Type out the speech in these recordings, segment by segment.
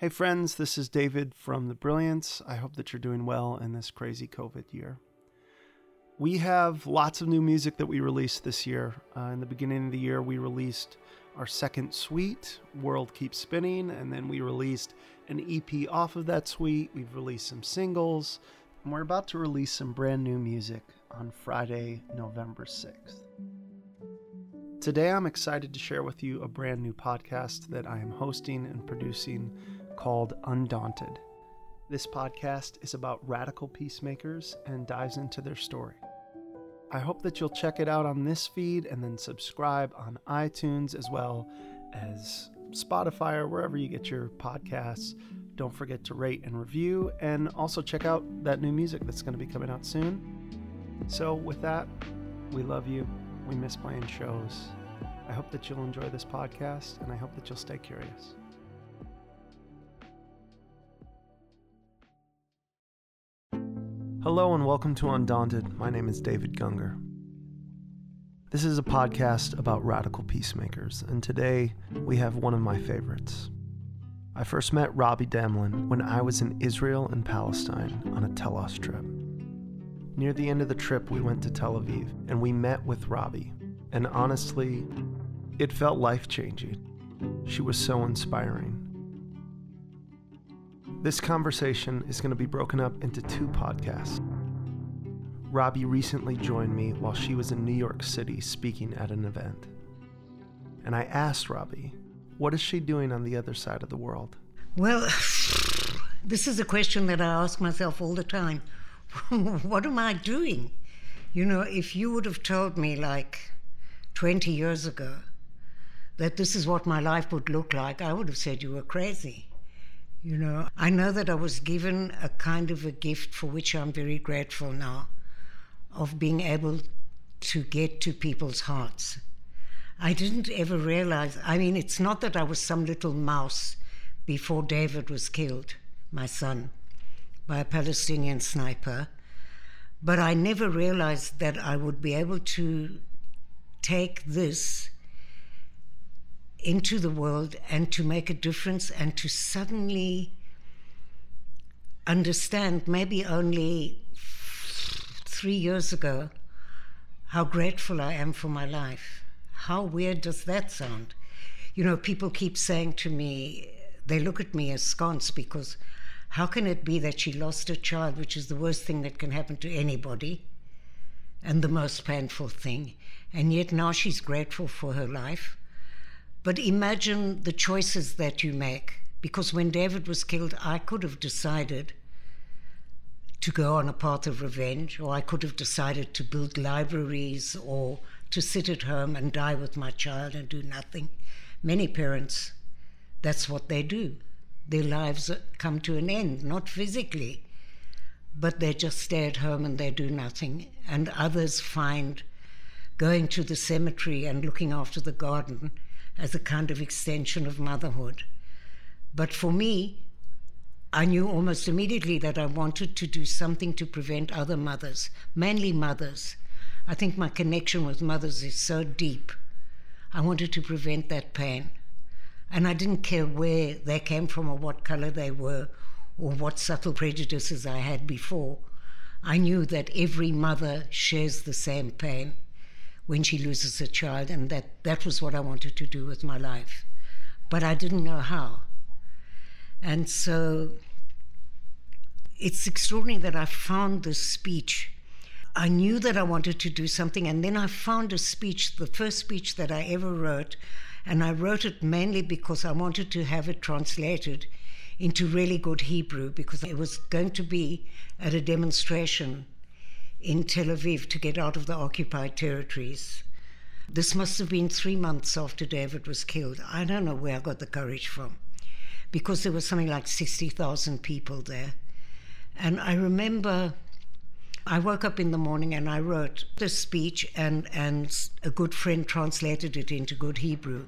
Hey, friends, this is David from The Brilliance. I hope that you're doing well in this crazy COVID year. We have lots of new music that we released this year. Uh, in the beginning of the year, we released our second suite, World Keeps Spinning, and then we released an EP off of that suite. We've released some singles, and we're about to release some brand new music on Friday, November 6th. Today, I'm excited to share with you a brand new podcast that I am hosting and producing called Undaunted. This podcast is about radical peacemakers and dives into their story. I hope that you'll check it out on this feed and then subscribe on iTunes as well as Spotify or wherever you get your podcasts. Don't forget to rate and review and also check out that new music that's going to be coming out soon. So, with that, we love you. We miss playing shows. I hope that you'll enjoy this podcast and I hope that you'll stay curious. Hello and welcome to Undaunted. My name is David Gungor. This is a podcast about radical peacemakers, and today we have one of my favorites. I first met Robi Damelin when I was in Israel and Palestine on a Telos trip. Near the end of the trip, we went to Tel Aviv and we met with Robi, and honestly, it felt life changing. She was so inspiring. This conversation is going to be broken up into two podcasts. Robi recently joined me while she was in New York City speaking at an event. And I asked Robi, what is she doing on the other side of the world? Well, this is a question that I ask myself all the time. what am I doing? You know, if you would have told me like 20 years ago that this is what my life would look like, I would have said you were crazy. You know, I know that I was given a kind of a gift for which I'm very grateful now of being able to get to people's hearts. I didn't ever realize, I mean, it's not that I was some little mouse before David was killed, my son, by a Palestinian sniper, but I never realized that I would be able to take this into the world and to make a difference and to suddenly understand, maybe only three years ago, how grateful I am for my life. How weird does that sound? You know, people keep saying to me, they look at me askance because how can it be that she lost a child, which is the worst thing that can happen to anybody and the most painful thing, and yet now she's grateful for her life? But imagine the choices that you make. Because when David was killed, I could have decided to go on a path of revenge, or I could have decided to build libraries or to sit at home and die with my child and do nothing. Many parents, that's what they do. Their lives come to an end, not physically, but they just stay at home and they do nothing. And others find going to the cemetery and looking after the garden as a kind of extension of motherhood. But for me, I knew almost immediately that I wanted to do something to prevent other mothers, mainly mothers. I think my connection with mothers is so deep. I wanted to prevent that pain. And I didn't care where they came from or what color they were or what subtle prejudices I had before. I knew that every mother shares the same pain when she loses a child, and that, that was what I wanted to do with my life. But I didn't know how. And so it's extraordinary that I found this speech. I knew that I wanted to do something, and then I found a speech, the first speech that I ever wrote, and I wrote it mainly because I wanted to have it translated into really good Hebrew because it was going to be at a demonstration in Tel Aviv to get out of the occupied territories. This must have been three months after David was killed. I don't know where I got the courage from because there was something like 60,000 people there. And I remember I woke up in the morning and I wrote the speech, and, and a good friend translated it into good Hebrew.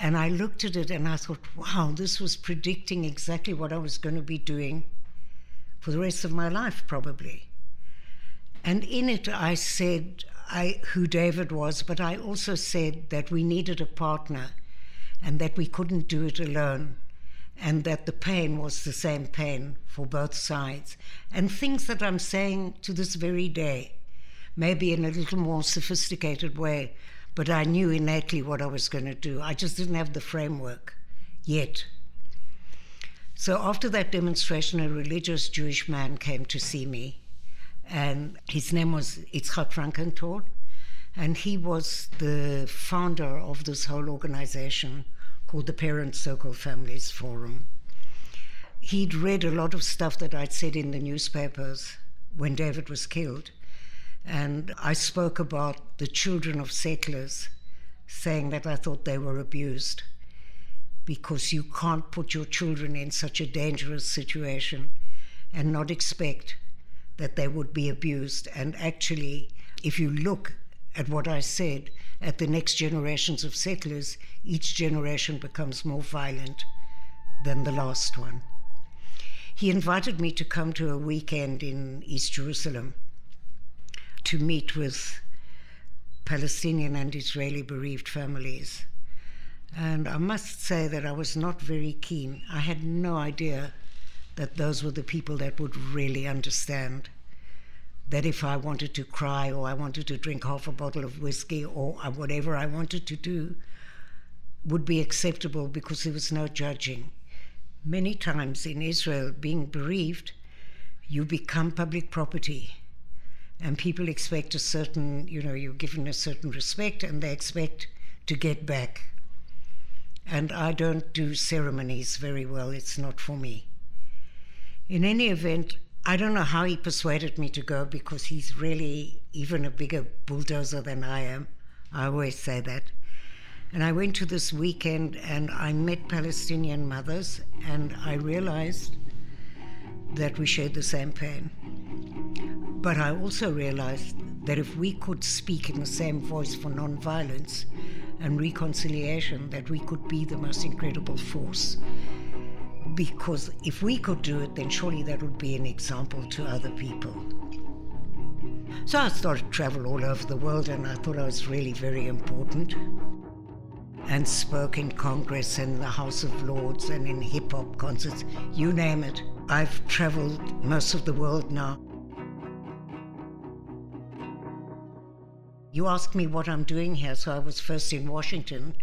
And I looked at it and I thought, wow, this was predicting exactly what I was going to be doing for the rest of my life, probably. And in it, I said I, who David was, but I also said that we needed a partner and that we couldn't do it alone. and that the pain was the same pain for both sides. And things that I'm saying to this very day, maybe in a little more sophisticated way, but I knew innately what I was going to do. I just didn't have the framework yet. So after that demonstration, a religious Jewish man came to see me, and his name was Itzhak Frankenthal, and he was the founder of this whole organization called the Parent Circle Families Forum. He'd read a lot of stuff that I'd said in the newspapers when David was killed, and I spoke about the children of settlers, saying that I thought they were abused because you can't put your children in such a dangerous situation and not expect that they would be abused. And actually, if you look at what I said, at the next generations of settlers, each generation becomes more violent than the last one. He invited me to come to a weekend in East Jerusalem to meet with Palestinian and Israeli bereaved families. And I must say that I was not very keen. I had no idea that those were the people that would really understand. That if I wanted to cry or I wanted to drink half a bottle of whiskey or whatever I wanted to do would be acceptable because there was no judging. Many times in Israel, being bereaved, you become public property. And people expect a certain, you know, you're given a certain respect and they expect to get back and I don't do ceremonies very well. It's not for me. In any event, I don't know how he persuaded me to go because he's really even a bigger bulldozer than I am. I always say that. And I went to this weekend and I met Palestinian mothers and I realized that we shared the same pain. But I also realized that if we could speak in the same voice for nonviolence, and reconciliation that we could be the most incredible force. Because if we could do it, then surely that would be an example to other people. So I started to travel all over the world, and I thought I was really very important. And spoke in Congress and the House of Lords and in hip hop concerts, you name it. I've traveled most of the world now. You asked me what I'm doing here, so I was first in Washington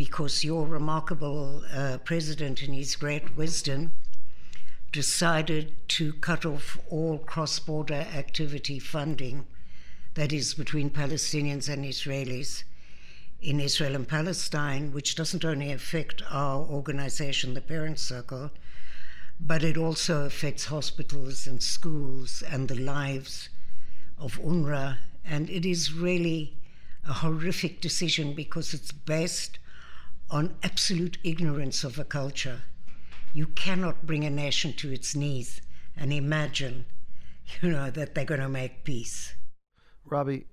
because your remarkable uh, president, in his great wisdom, decided to cut off all cross border activity funding, that is, between Palestinians and Israelis in Israel and Palestine, which doesn't only affect our organization, the Parent Circle, but it also affects hospitals and schools and the lives of UNRWA. And it is really a horrific decision because it's based on absolute ignorance of a culture. You cannot bring a nation to its knees and imagine, you know, that they're going to make peace. Robi,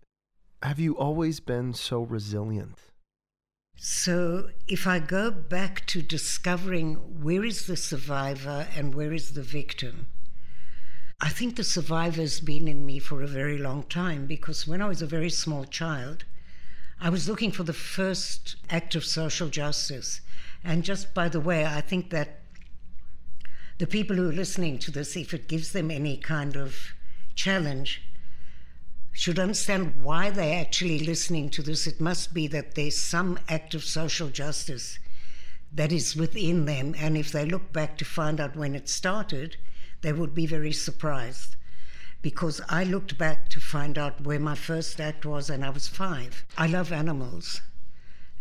have you always been so resilient? So, if I go back to discovering where is the survivor and where is the victim, I think the survivor's been in me for a very long time because when I was a very small child, I was looking for the first act of social justice. And just by the way, I think that the people who are listening to this, if it gives them any kind of challenge, should understand why they're actually listening to this. It must be that there's some act of social justice that is within them. And if they look back to find out when it started, they would be very surprised because I looked back to find out where my first act was, and I was five. I love animals.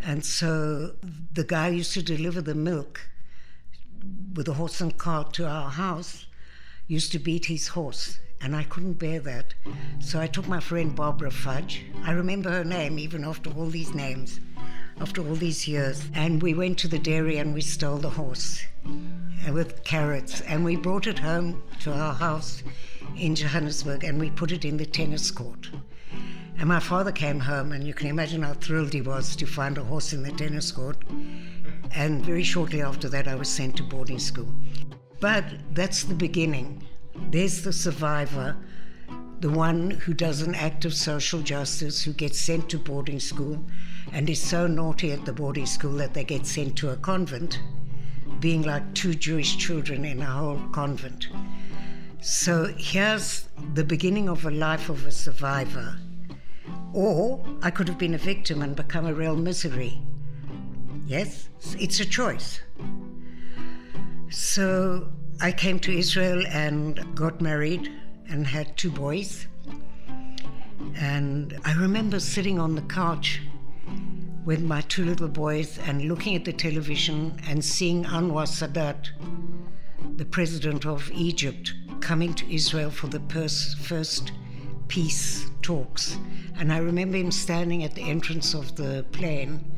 And so the guy who used to deliver the milk with a horse and cart to our house, used to beat his horse, and I couldn't bear that. So I took my friend Barbara Fudge. I remember her name even after all these names, after all these years. And we went to the dairy and we stole the horse uh, with carrots, and we brought it home to our house in Johannesburg and we put it in the tennis court. And my father came home, and you can imagine how thrilled he was to find a horse in the tennis court. And very shortly after that, I was sent to boarding school. But that's the beginning. There's the survivor, the one who does an act of social justice, who gets sent to boarding school and is so naughty at the boarding school that they get sent to a convent being like two Jewish children in a whole convent. So here's the beginning of a life of a survivor. Or I could have been a victim and become a real misery. Yes, it's a choice. So I came to Israel and got married and had two boys. And I remember sitting on the couch with my two little boys and looking at the television and seeing Anwar Sadat, the president of Egypt, coming to Israel for the pers- first peace talks. And I remember him standing at the entrance of the plane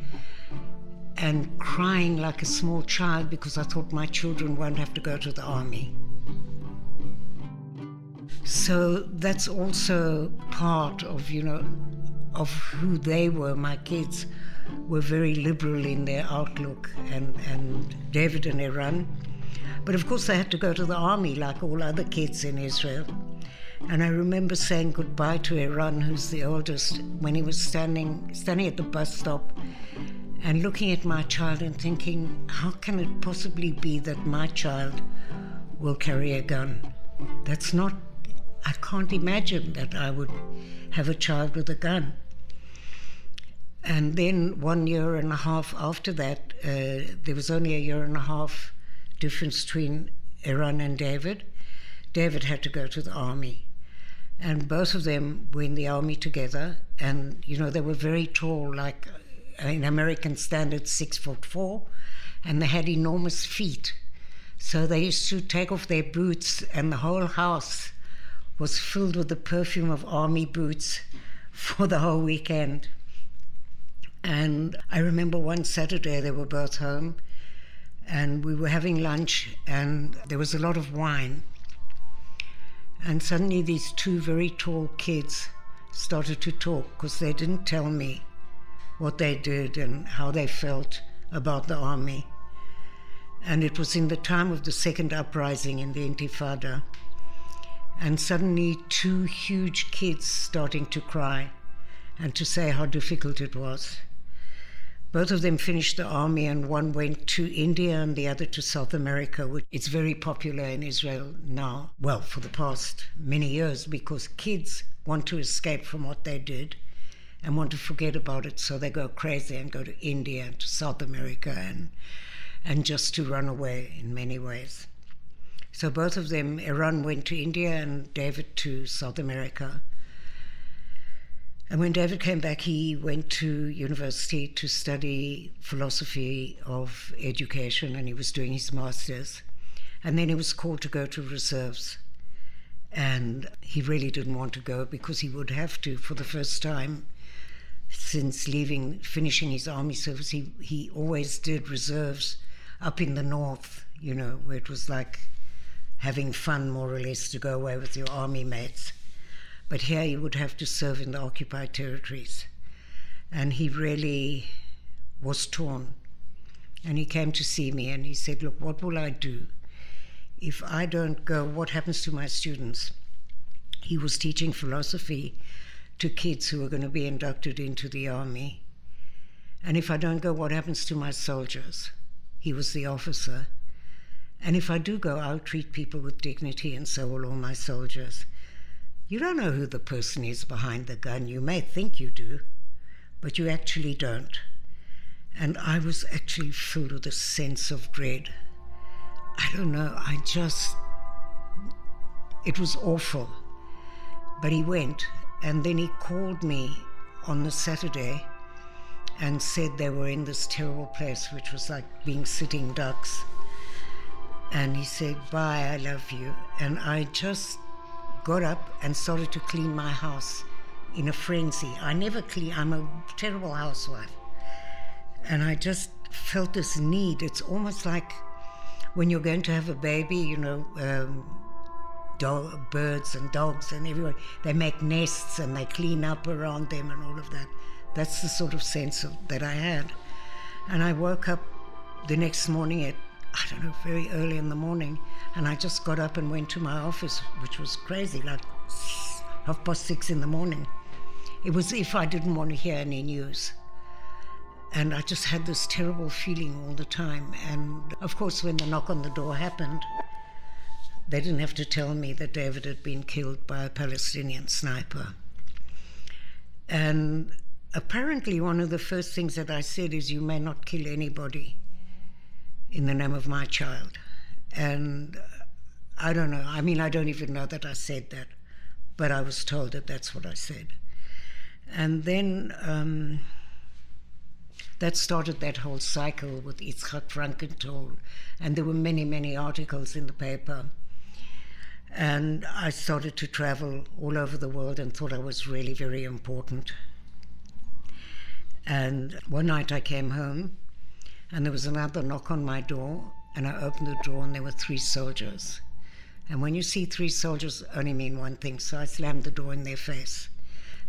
and crying like a small child because I thought my children won't have to go to the army. So that's also part of, you know, of who they were, my kids were very liberal in their outlook, and, and David and Eran. But of course, they had to go to the army like all other kids in Israel. And I remember saying goodbye to Eran, who's the oldest, when he was standing, standing at the bus stop and looking at my child and thinking, how can it possibly be that my child will carry a gun? That's not, I can't imagine that I would have a child with a gun. And then one year and a half after that, uh, there was only a year and a half difference between Eran and David. David had to go to the army. And both of them were in the army together. And, you know, they were very tall, like uh, in American standards, six foot four. And they had enormous feet. So they used to take off their boots, and the whole house was filled with the perfume of army boots for the whole weekend. And I remember one Saturday they were both home and we were having lunch and there was a lot of wine. And suddenly these two very tall kids started to talk because they didn't tell me what they did and how they felt about the army. And it was in the time of the second uprising in the Intifada. And suddenly, two huge kids starting to cry and to say how difficult it was. Both of them finished the army, and one went to India and the other to South America, which it's very popular in Israel now. Well, for the past many years, because kids want to escape from what they did and want to forget about it, so they go crazy and go to India and to South America and and just to run away in many ways. So both of them, Eran went to India and David to South America. And when David came back, he went to university to study philosophy of education, and he was doing his master's. And then he was called to go to reserves. And he really didn't want to go because he would have to, for the first time since leaving, finishing his army service, he, he always did reserves up in the north, you know, where it was like having fun more or less to go away with your army mates. But here he would have to serve in the occupied territories. And he really was torn. And he came to see me and he said, Look, what will I do? If I don't go, what happens to my students? He was teaching philosophy to kids who were going to be inducted into the army. And if I don't go, what happens to my soldiers? He was the officer. And if I do go, I'll treat people with dignity, and so will all my soldiers. You don't know who the person is behind the gun. You may think you do, but you actually don't. And I was actually filled with a sense of dread. I don't know, I just. It was awful. But he went, and then he called me on the Saturday and said they were in this terrible place, which was like being sitting ducks. And he said, Bye, I love you. And I just got up and started to clean my house in a frenzy. I never clean, I'm a terrible housewife. And I just felt this need. It's almost like when you're going to have a baby, you know, um, dog, birds and dogs and everyone, they make nests and they clean up around them and all of that. That's the sort of sense of, that I had. And I woke up the next morning at I don't know, very early in the morning. And I just got up and went to my office, which was crazy, like half past six in the morning. It was if I didn't want to hear any news. And I just had this terrible feeling all the time. And of course, when the knock on the door happened, they didn't have to tell me that David had been killed by a Palestinian sniper. And apparently, one of the first things that I said is, You may not kill anybody in the name of my child. And I don't know. I mean, I don't even know that I said that, but I was told that that's what I said. And then um, that started that whole cycle with Itzhak Frankenthal. And there were many, many articles in the paper. And I started to travel all over the world and thought I was really very important. And one night I came home and there was another knock on my door. And I opened the door and there were three soldiers. And when you see three soldiers, only mean one thing. So I slammed the door in their face.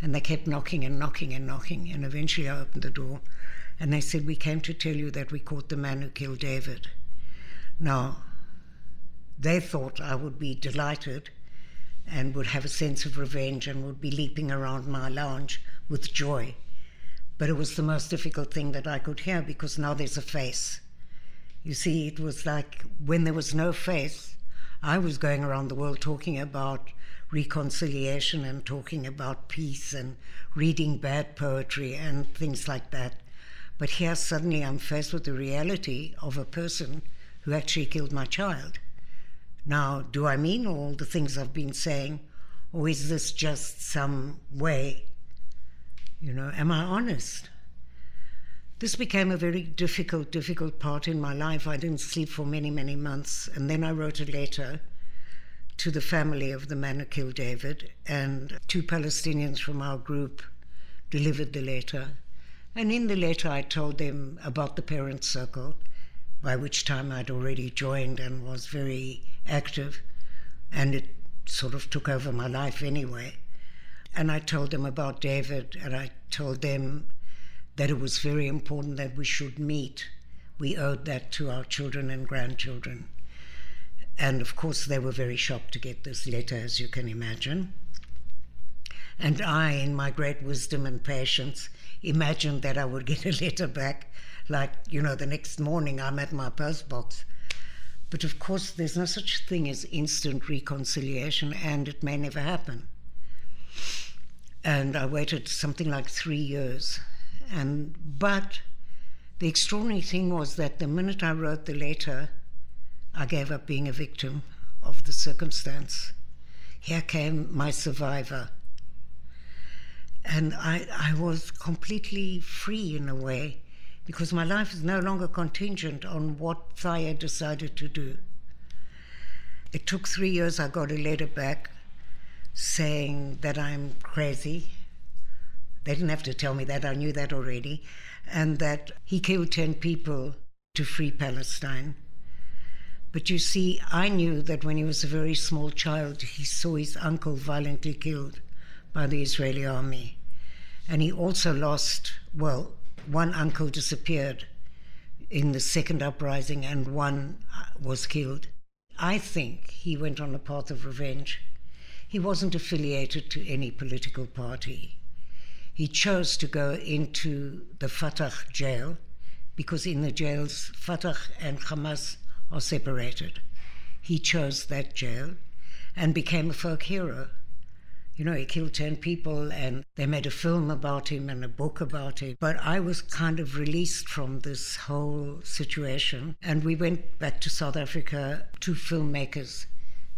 And they kept knocking and knocking and knocking. And eventually I opened the door and they said, We came to tell you that we caught the man who killed David. Now, they thought I would be delighted and would have a sense of revenge and would be leaping around my lounge with joy. But it was the most difficult thing that I could hear because now there's a face. You see, it was like when there was no face, I was going around the world talking about reconciliation and talking about peace and reading bad poetry and things like that. But here suddenly I'm faced with the reality of a person who actually killed my child. Now, do I mean all the things I've been saying, or is this just some way? You know, am I honest? This became a very difficult, difficult part in my life. I didn't sleep for many, many months. And then I wrote a letter to the family of the man who killed David, and two Palestinians from our group delivered the letter. And in the letter, I told them about the parent circle, by which time I'd already joined and was very active, and it sort of took over my life anyway. And I told them about David, and I told them that it was very important that we should meet. We owed that to our children and grandchildren. And of course, they were very shocked to get this letter, as you can imagine. And I, in my great wisdom and patience, imagined that I would get a letter back, like, you know, the next morning I'm at my postbox. But of course, there's no such thing as instant reconciliation, and it may never happen. And I waited something like three years and but the extraordinary thing was that the minute I wrote the letter, I gave up being a victim of the circumstance. Here came my survivor. And I, I was completely free in a way because my life is no longer contingent on what Thaya decided to do. It took three years, I got a letter back saying that I'm crazy they didn't have to tell me that, I knew that already. And that he killed 10 people to free Palestine. But you see, I knew that when he was a very small child, he saw his uncle violently killed by the Israeli army. And he also lost, well, one uncle disappeared in the second uprising, and one uh, was killed. I think he went on a path of revenge. He wasn't affiliated to any political party he chose to go into the Fatah jail because in the jails, Fatah and Hamas are separated. He chose that jail and became a folk hero. You know, he killed 10 people and they made a film about him and a book about him. But I was kind of released from this whole situation. And we went back to South Africa. Two filmmakers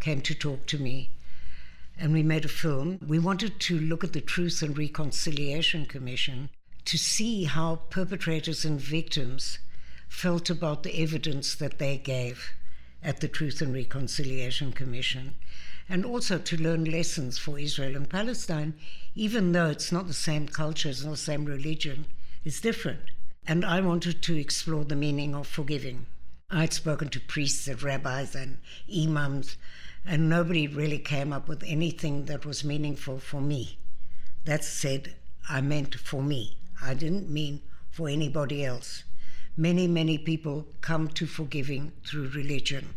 came to talk to me and we made a film. We wanted to look at the Truth and Reconciliation Commission to see how perpetrators and victims felt about the evidence that they gave at the Truth and Reconciliation Commission, and also to learn lessons for Israel and Palestine, even though it's not the same culture, it's not the same religion, it's different. And I wanted to explore the meaning of forgiving. I'd spoken to priests and rabbis and imams and nobody really came up with anything that was meaningful for me. That said, I meant for me. I didn't mean for anybody else. Many, many people come to forgiving through religion.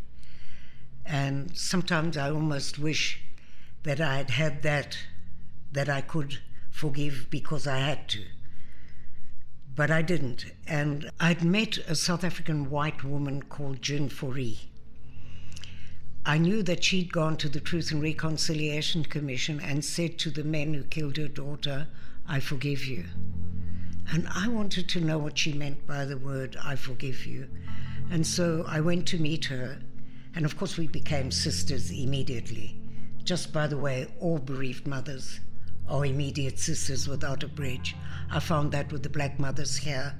And sometimes I almost wish that I had had that, that I could forgive because I had to. but I didn't. And I'd met a South African white woman called Ginn Fourie. I knew that she'd gone to the Truth and Reconciliation Commission and said to the men who killed her daughter, I forgive you. And I wanted to know what she meant by the word, I forgive you. And so I went to meet her. And of course, we became sisters immediately. Just by the way, all bereaved mothers are immediate sisters without a bridge. I found that with the black mothers here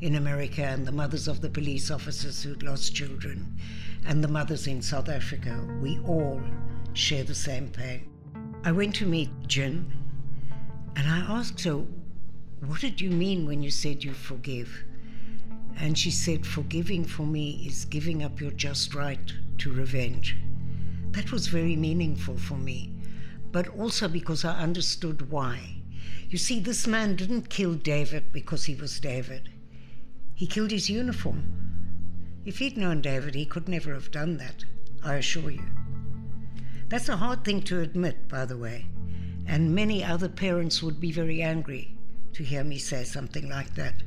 in America and the mothers of the police officers who'd lost children and the mothers in South Africa. We all share the same pain. I went to meet Ginn and I asked her, What did you mean when you said you forgive? And she said, Forgiving for me is giving up your just right to revenge. That was very meaningful for me, but also because I understood why. You see, this man didn't kill David because he was David. He killed his uniform. If he'd known David, he could never have done that, I assure you. That's a hard thing to admit, by the way, and many other parents would be very angry to hear me say something like that.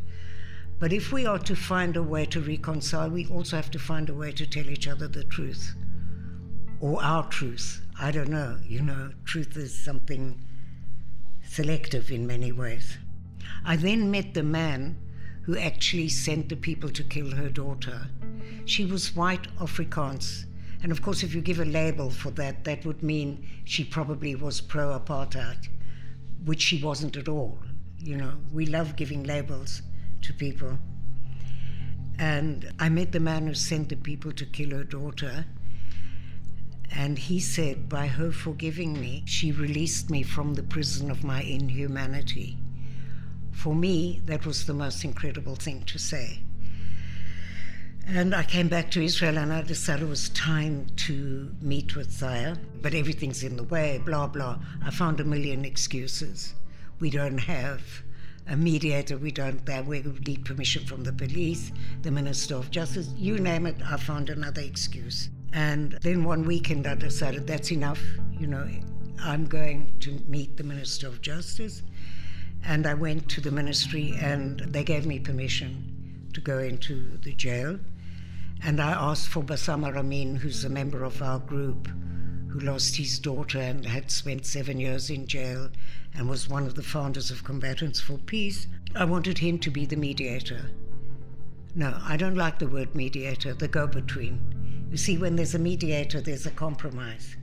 But if we are to find a way to reconcile, we also have to find a way to tell each other the truth. Or our truth. I don't know. You know, truth is something selective in many ways. I then met the man who actually sent the people to kill her daughter. She was white Afrikaans. And of course, if you give a label for that, that would mean she probably was pro apartheid, which she wasn't at all. You know, we love giving labels to people. And I met the man who sent the people to kill her daughter. And he said, by her forgiving me, she released me from the prison of my inhumanity. For me, that was the most incredible thing to say. And I came back to Israel and I decided it was time to meet with Zaya, but everything's in the way, blah, blah. I found a million excuses. We don't have a mediator, we don't that, we need permission from the police, the Minister of Justice, you name it, I found another excuse. And then one weekend I decided that's enough, you know, I'm going to meet the Minister of Justice. And I went to the ministry and they gave me permission to go into the jail. And I asked for Bassam Aramin, who's a member of our group, who lost his daughter and had spent seven years in jail and was one of the founders of Combatants for Peace. I wanted him to be the mediator. No, I don't like the word mediator, the go between. You see, when there's a mediator, there's a compromise.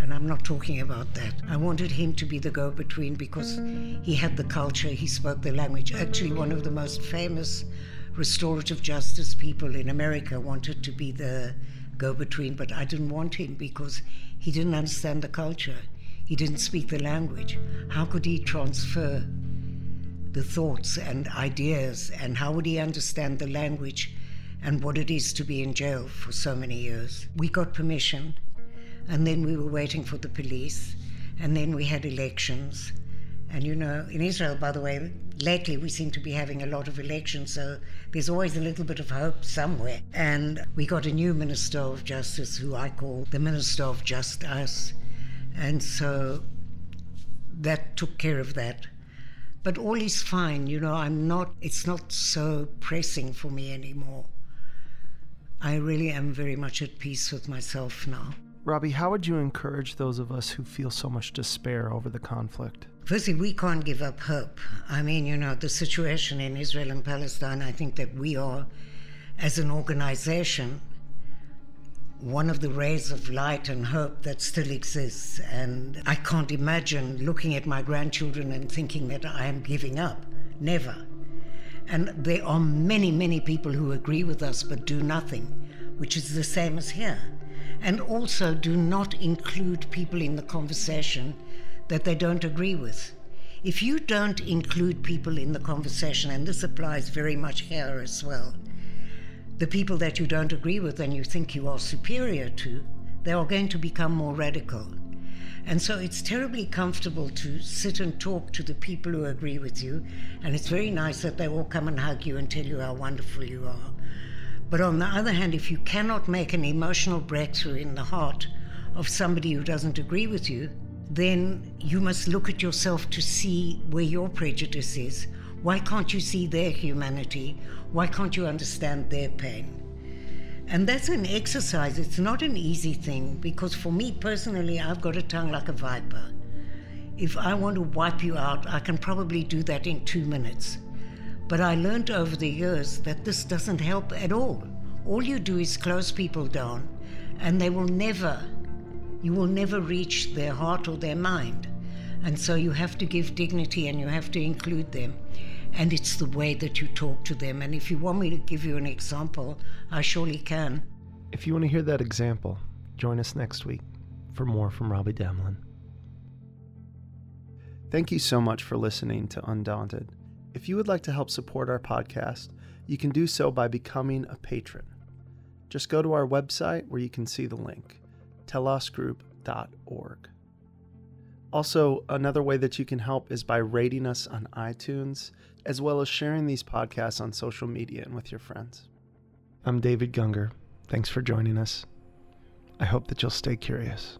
And I'm not talking about that. I wanted him to be the go between because he had the culture, he spoke the language. Actually, one of the most famous restorative justice people in America wanted to be the go between, but I didn't want him because he didn't understand the culture. He didn't speak the language. How could he transfer the thoughts and ideas, and how would he understand the language and what it is to be in jail for so many years? We got permission and then we were waiting for the police, and then we had elections. And you know, in Israel, by the way, lately we seem to be having a lot of elections, so there's always a little bit of hope somewhere. And we got a new Minister of Justice, who I call the Minister of Justice. And so that took care of that. But all is fine, you know, I'm not, it's not so pressing for me anymore. I really am very much at peace with myself now. Robi, how would you encourage those of us who feel so much despair over the conflict? Firstly, we can't give up hope. I mean, you know, the situation in Israel and Palestine, I think that we are, as an organization, one of the rays of light and hope that still exists. And I can't imagine looking at my grandchildren and thinking that I am giving up. Never. And there are many, many people who agree with us but do nothing, which is the same as here. And also, do not include people in the conversation that they don't agree with. If you don't include people in the conversation, and this applies very much here as well, the people that you don't agree with and you think you are superior to, they are going to become more radical. And so it's terribly comfortable to sit and talk to the people who agree with you. And it's very nice that they all come and hug you and tell you how wonderful you are. But on the other hand, if you cannot make an emotional breakthrough in the heart of somebody who doesn't agree with you, then you must look at yourself to see where your prejudice is, Why can't you see their humanity? Why can't you understand their pain? And that's an exercise. It's not an easy thing because for me personally, I've got a tongue like a viper. If I want to wipe you out, I can probably do that in two minutes. But I learned over the years that this doesn't help at all. All you do is close people down, and they will never, you will never reach their heart or their mind. And so you have to give dignity and you have to include them. And it's the way that you talk to them. And if you want me to give you an example, I surely can. If you want to hear that example, join us next week for more from Robi Damelin. Thank you so much for listening to Undaunted. If you would like to help support our podcast, you can do so by becoming a patron. Just go to our website where you can see the link, telosgroup.org. Also, another way that you can help is by rating us on iTunes, as well as sharing these podcasts on social media and with your friends. I'm David Gungor. Thanks for joining us. I hope that you'll stay curious.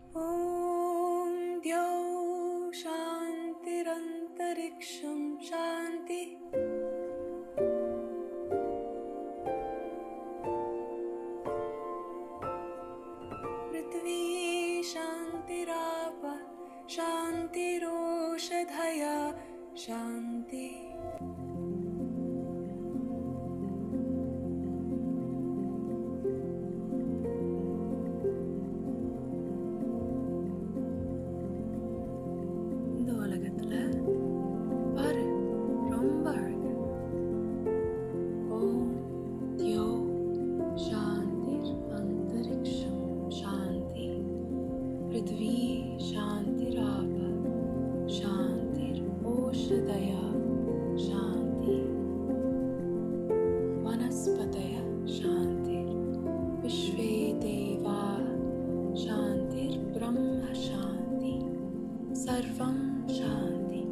Shanti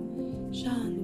Shanti